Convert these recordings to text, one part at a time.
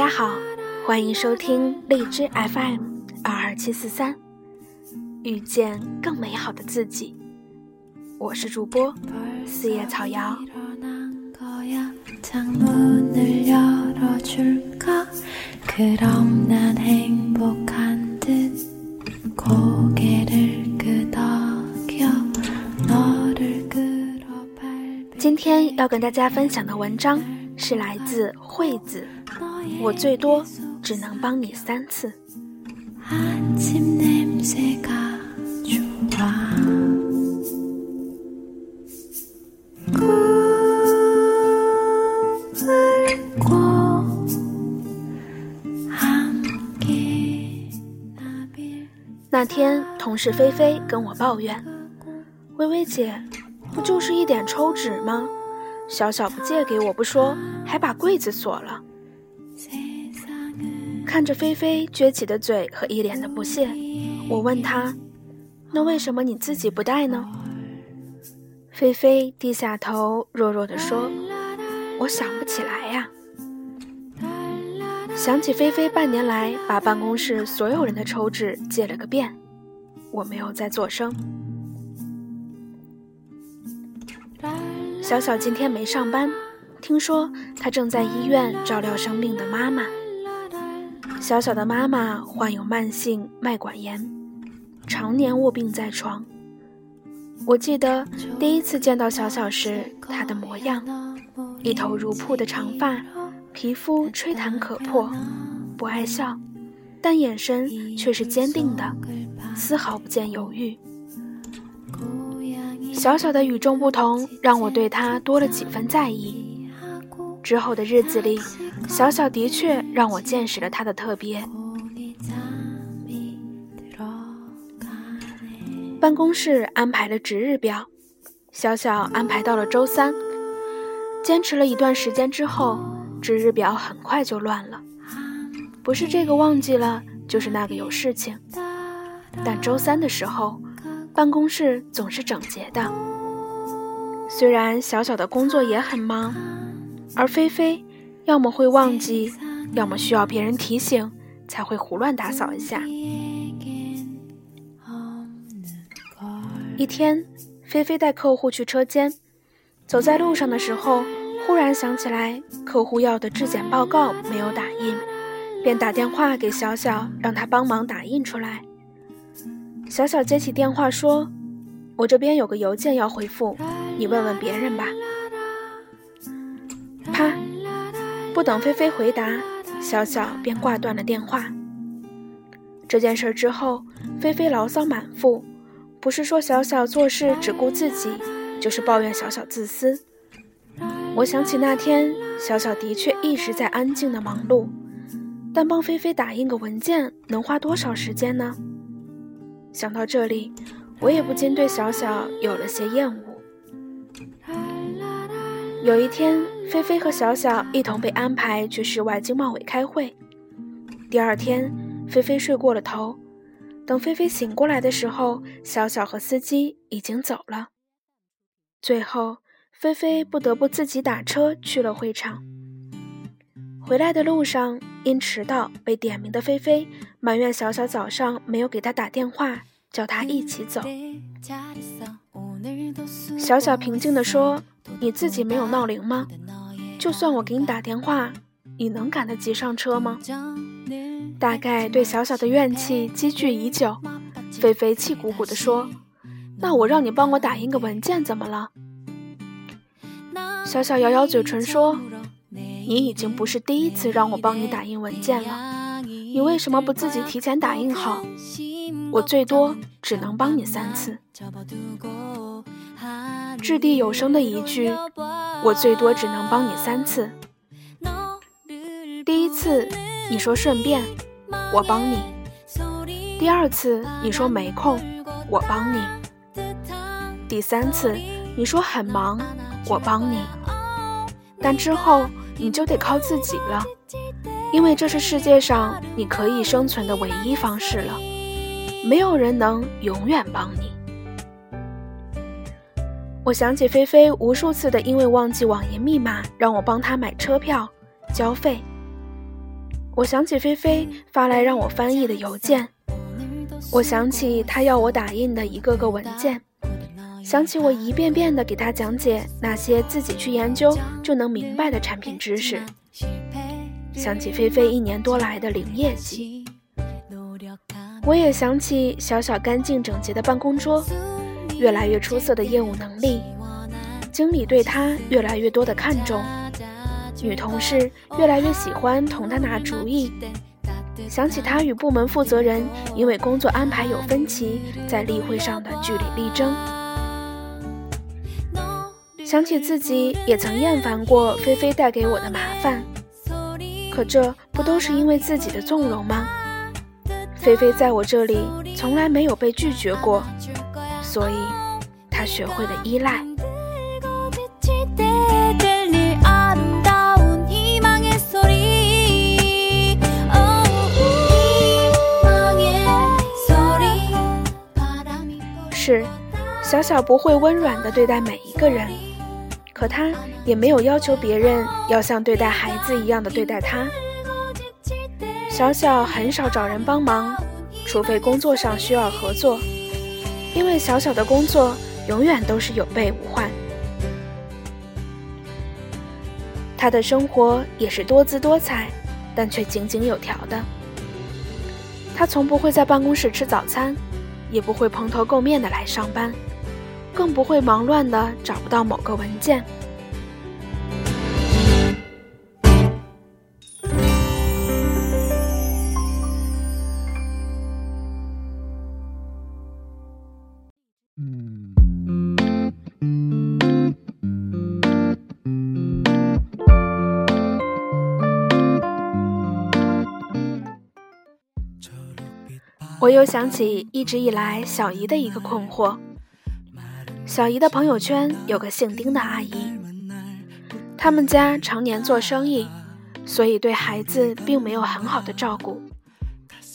大家好，欢迎收听荔枝 FM 二二七四三，遇见更美好的自己。我是主播四叶草瑶。今天要跟大家分享的文章是来自惠子，我最多只能帮你三次。那天，同事菲菲跟我抱怨：“微微姐。”不就是一点抽纸吗？小小不借给我不说，还把柜子锁了。看着菲菲撅起的嘴和一脸的不屑，我问她：“那为什么你自己不带呢？”菲菲低下头，弱弱地说：“我想不起来呀。”想起菲菲半年来把办公室所有人的抽纸借了个遍，我没有再作声。小小今天没上班，听说她正在医院照料生病的妈妈。小小的妈妈患有慢性脉管炎，常年卧病在床。我记得第一次见到小小时，她的模样，一头如瀑的长发，皮肤吹弹可破，不爱笑，但眼神却是坚定的，丝毫不见犹豫。小小的与众不同，让我对他多了几分在意。之后的日子里，小小的确让我见识了他的特别。办公室安排了值日表，小小安排到了周三。坚持了一段时间之后，值日表很快就乱了，不是这个忘记了，就是那个有事情。但周三的时候。办公室总是整洁的，虽然小小的工作也很忙，而菲菲要么会忘记，要么需要别人提醒，才会胡乱打扫一下。一天，菲菲带客户去车间，走在路上的时候，忽然想起来客户要的质检报告没有打印，便打电话给小小，让他帮忙打印出来。小小接起电话说：“我这边有个邮件要回复，你问问别人吧。”不等菲菲回答，小小便挂断了电话。这件事之后，菲菲牢骚满腹，不是说小小做事只顾自己，就是抱怨小小自私。我想起那天，小小的确一直在安静的忙碌，但帮菲菲打印个文件能花多少时间呢？想到这里，我也不禁对小小有了些厌恶。有一天，菲菲和小小一同被安排去市外经贸委开会。第二天，菲菲睡过了头，等菲菲醒过来的时候，小小和司机已经走了。最后，菲菲不得不自己打车去了会场。回来的路上，因迟到被点名的菲菲埋怨小小早上没有给她打电话，叫她一起走。小小平静地说：“你自己没有闹铃吗？就算我给你打电话，你能赶得及上车吗？”大概对小小的怨气积聚已久，菲菲气鼓鼓地说：“那我让你帮我打印个文件怎么了？”小小咬咬嘴唇说。你已经不是第一次让我帮你打印文件了，你为什么不自己提前打印好？我最多只能帮你三次。掷地有声的一句，我最多只能帮你三次。第一次你说顺便，我帮你；第二次你说没空，我帮你；第三次你说很忙，我帮你。但之后。你就得靠自己了，因为这是世界上你可以生存的唯一方式了，没有人能永远帮你。我想起菲菲无数次的因为忘记网银密码让我帮她买车票、交费，我想起菲菲发来让我翻译的邮件，我想起她要我打印的一个个文件，想起我一遍遍的给她讲解那些自己去研究就能明白的产品知识，想起菲菲一年多来的零业绩，我也想起小小干净整洁的办公桌，越来越出色的业务能力，经理对她越来越多的看重。女同事越来越喜欢同他拿主意，想起他与部门负责人因为工作安排有分歧，在例会上的据理力争，想起自己也曾厌烦过菲菲带给我的麻烦，可这不都是因为自己的纵容吗？菲菲在我这里从来没有被拒绝过，所以他学会了依赖。是，小小不会温软的对待每一个人，可他也没有要求别人要像对待孩子一样的对待他。小小很少找人帮忙，除非工作上需要合作，因为小小的工作永远都是有备无患。他的生活也是多姿多彩，但却井井有条的。他从不会在办公室吃早餐。也不会蓬头垢面的来上班，更不会忙乱的找不到某个文件。我又想起一直以来小姨的一个困惑。小姨的朋友圈有个姓丁的阿姨，他们家常年做生意，所以对孩子并没有很好的照顾。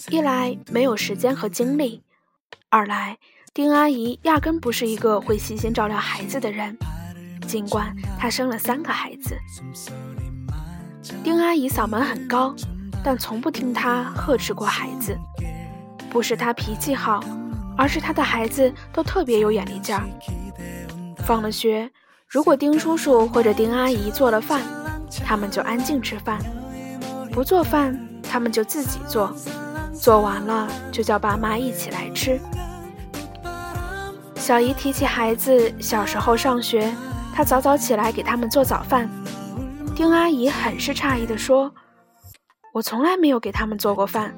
一来没有时间和精力，二来丁阿姨压根不是一个会细心照料孩子的人，尽管她生了三个孩子。丁阿姨嗓门很高，但从不听她呵斥过孩子。不是他脾气好，而是他的孩子都特别有眼力劲儿。放了学，如果丁叔叔或者丁阿姨做了饭，他们就安静吃饭；不做饭，他们就自己做。做完了就叫爸妈一起来吃。小姨提起孩子小时候上学，她早早起来给他们做早饭。丁阿姨很是诧异地说。我从来没有给他们做过饭，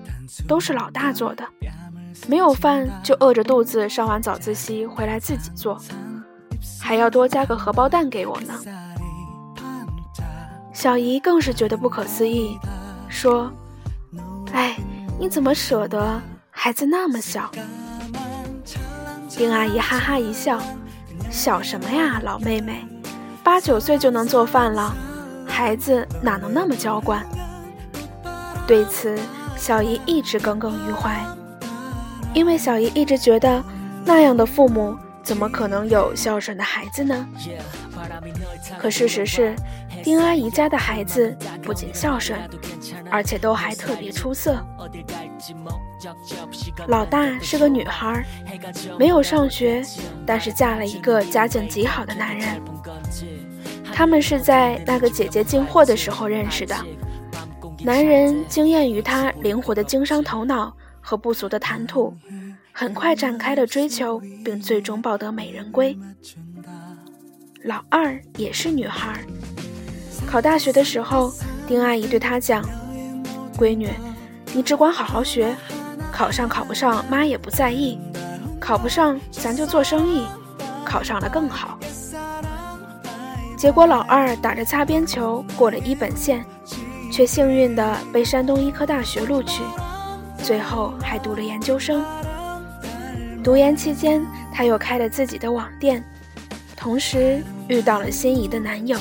都是老大做的。没有饭就饿着肚子上完早自习回来自己做，还要多加个荷包蛋给我呢。小姨更是觉得不可思议，说：“哎，你怎么舍得？孩子那么小。”丁阿姨哈哈一笑：“小什么呀，老妹妹，八九岁就能做饭了，孩子哪能那么娇惯？”对此，小姨一直耿耿于怀，因为小姨一直觉得，那样的父母怎么可能有孝顺的孩子呢？可事实是，丁阿姨家的孩子不仅孝顺，而且都还特别出色。老大是个女孩，没有上学，但是嫁了一个家境极好的男人。他们是在那个姐姐进货的时候认识的。男人惊艳于她灵活的经商头脑和不俗的谈吐，很快展开了追求，并最终抱得美人归。老二也是女孩，考大学的时候，丁阿姨对她讲：“闺女，你只管好好学，考上考不上妈也不在意，考不上咱就做生意，考上了更好。”结果老二打着擦边球过了一本线。却幸运地被山东医科大学录取，最后还读了研究生。读研期间，他又开了自己的网店，同时遇到了心仪的男友。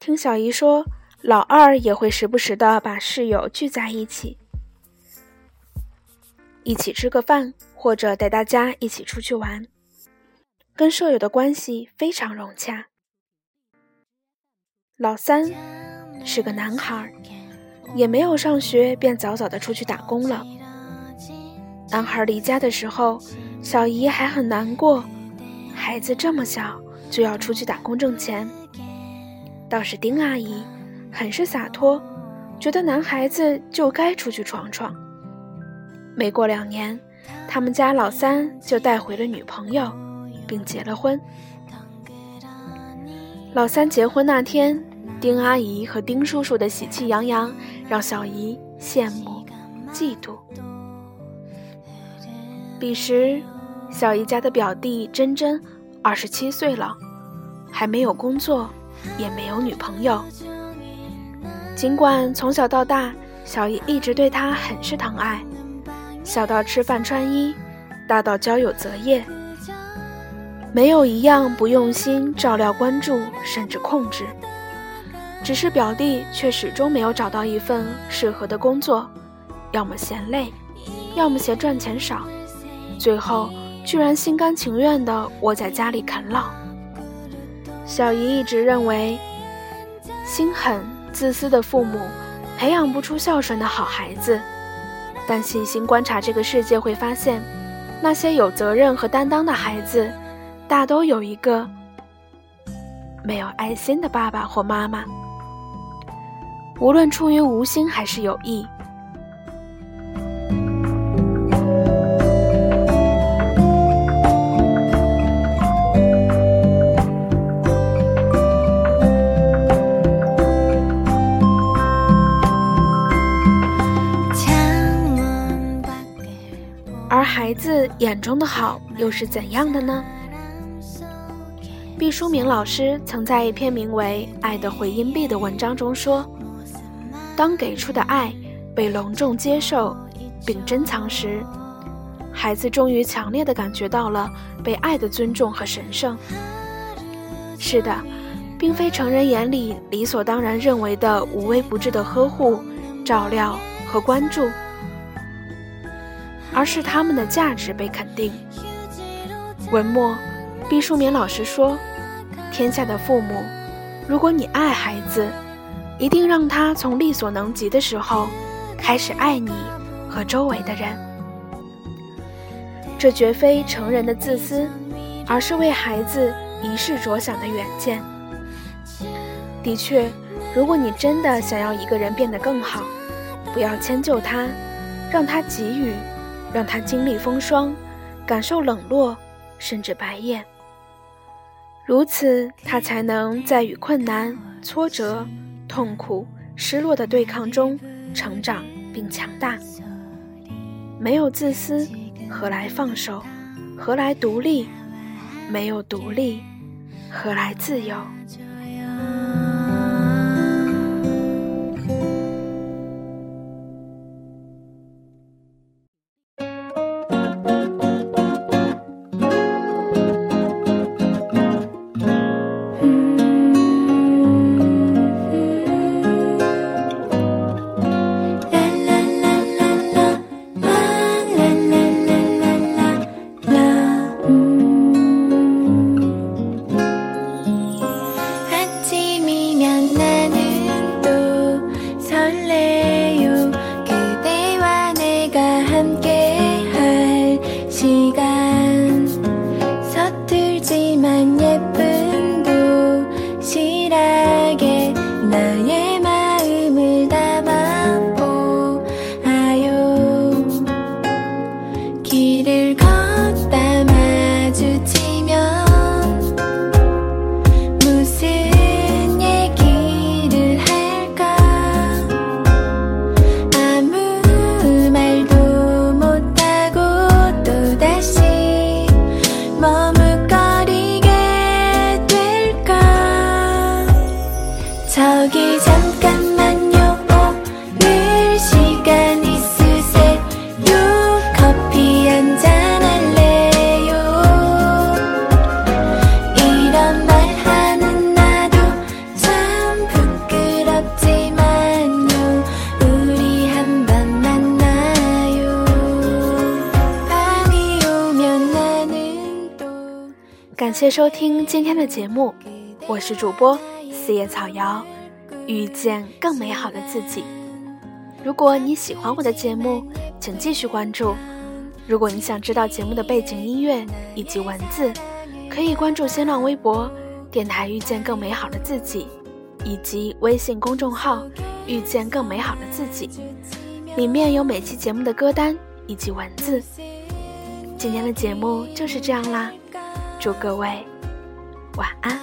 听小姨说，老二也会时不时的把室友聚在一起，一起吃个饭，或者带大家一起出去玩，跟舍友的关系非常融洽。老三是个男孩，也没有上学，便早早的出去打工了。男孩离家的时候，小姨还很难过，孩子这么小就要出去打工挣钱。倒是丁阿姨很是洒脱，觉得男孩子就该出去闯闯。没过两年，他们家老三就带回了女朋友，并结了婚。老三结婚那天，丁阿姨和丁叔叔的喜气洋洋，让小姨羡慕、嫉妒。彼时，小姨家的表弟珍珍二十七岁了，还没有工作，也没有女朋友。尽管从小到大，小姨一直对他很是疼爱，小到吃饭穿衣，大到交友择业，没有一样不用心照料、关注，甚至控制。只是表弟却始终没有找到一份适合的工作，要么嫌累，要么嫌赚钱少。最后，居然心甘情愿地窝在家里啃老。小姨一直认为，心狠、自私的父母培养不出孝顺的好孩子。但细心观察这个世界，会发现，那些有责任和担当的孩子，大都有一个没有爱心的爸爸或妈妈。无论出于无心还是有意。而孩子眼中的好又是怎样的呢？毕淑敏老师曾在一篇名为《爱的回音壁》的文章中说：“当给出的爱被隆重接受并珍藏时，孩子终于强烈的感觉到了被爱的尊重和神圣。”是的，并非成人眼里理所当然认为的无微不至的呵护、照料和关注。而是他们的价值被肯定。文末，毕淑敏老师说：“天下的父母，如果你爱孩子，一定让他从力所能及的时候开始爱你和周围的人。这绝非成人的自私，而是为孩子一世着想的远见。的确，如果你真的想要一个人变得更好，不要迁就他，让他给予。”让他经历风霜，感受冷落，甚至白眼。如此，他才能在与困难、挫折、痛苦、失落的对抗中成长并强大。没有自私，何来放手？何来独立？没有独立，何来自由？感谢收听今天的节目，我是主播四叶草瑶，遇见更美好的自己。如果你喜欢我的节目，请继续关注。如果你想知道节目的背景音乐以及文字，可以关注新浪微博“电台遇见更美好的自己”，以及微信公众号“遇见更美好的自己”，里面有每期节目的歌单以及文字。今天的节目就是这样啦，祝各位晚安。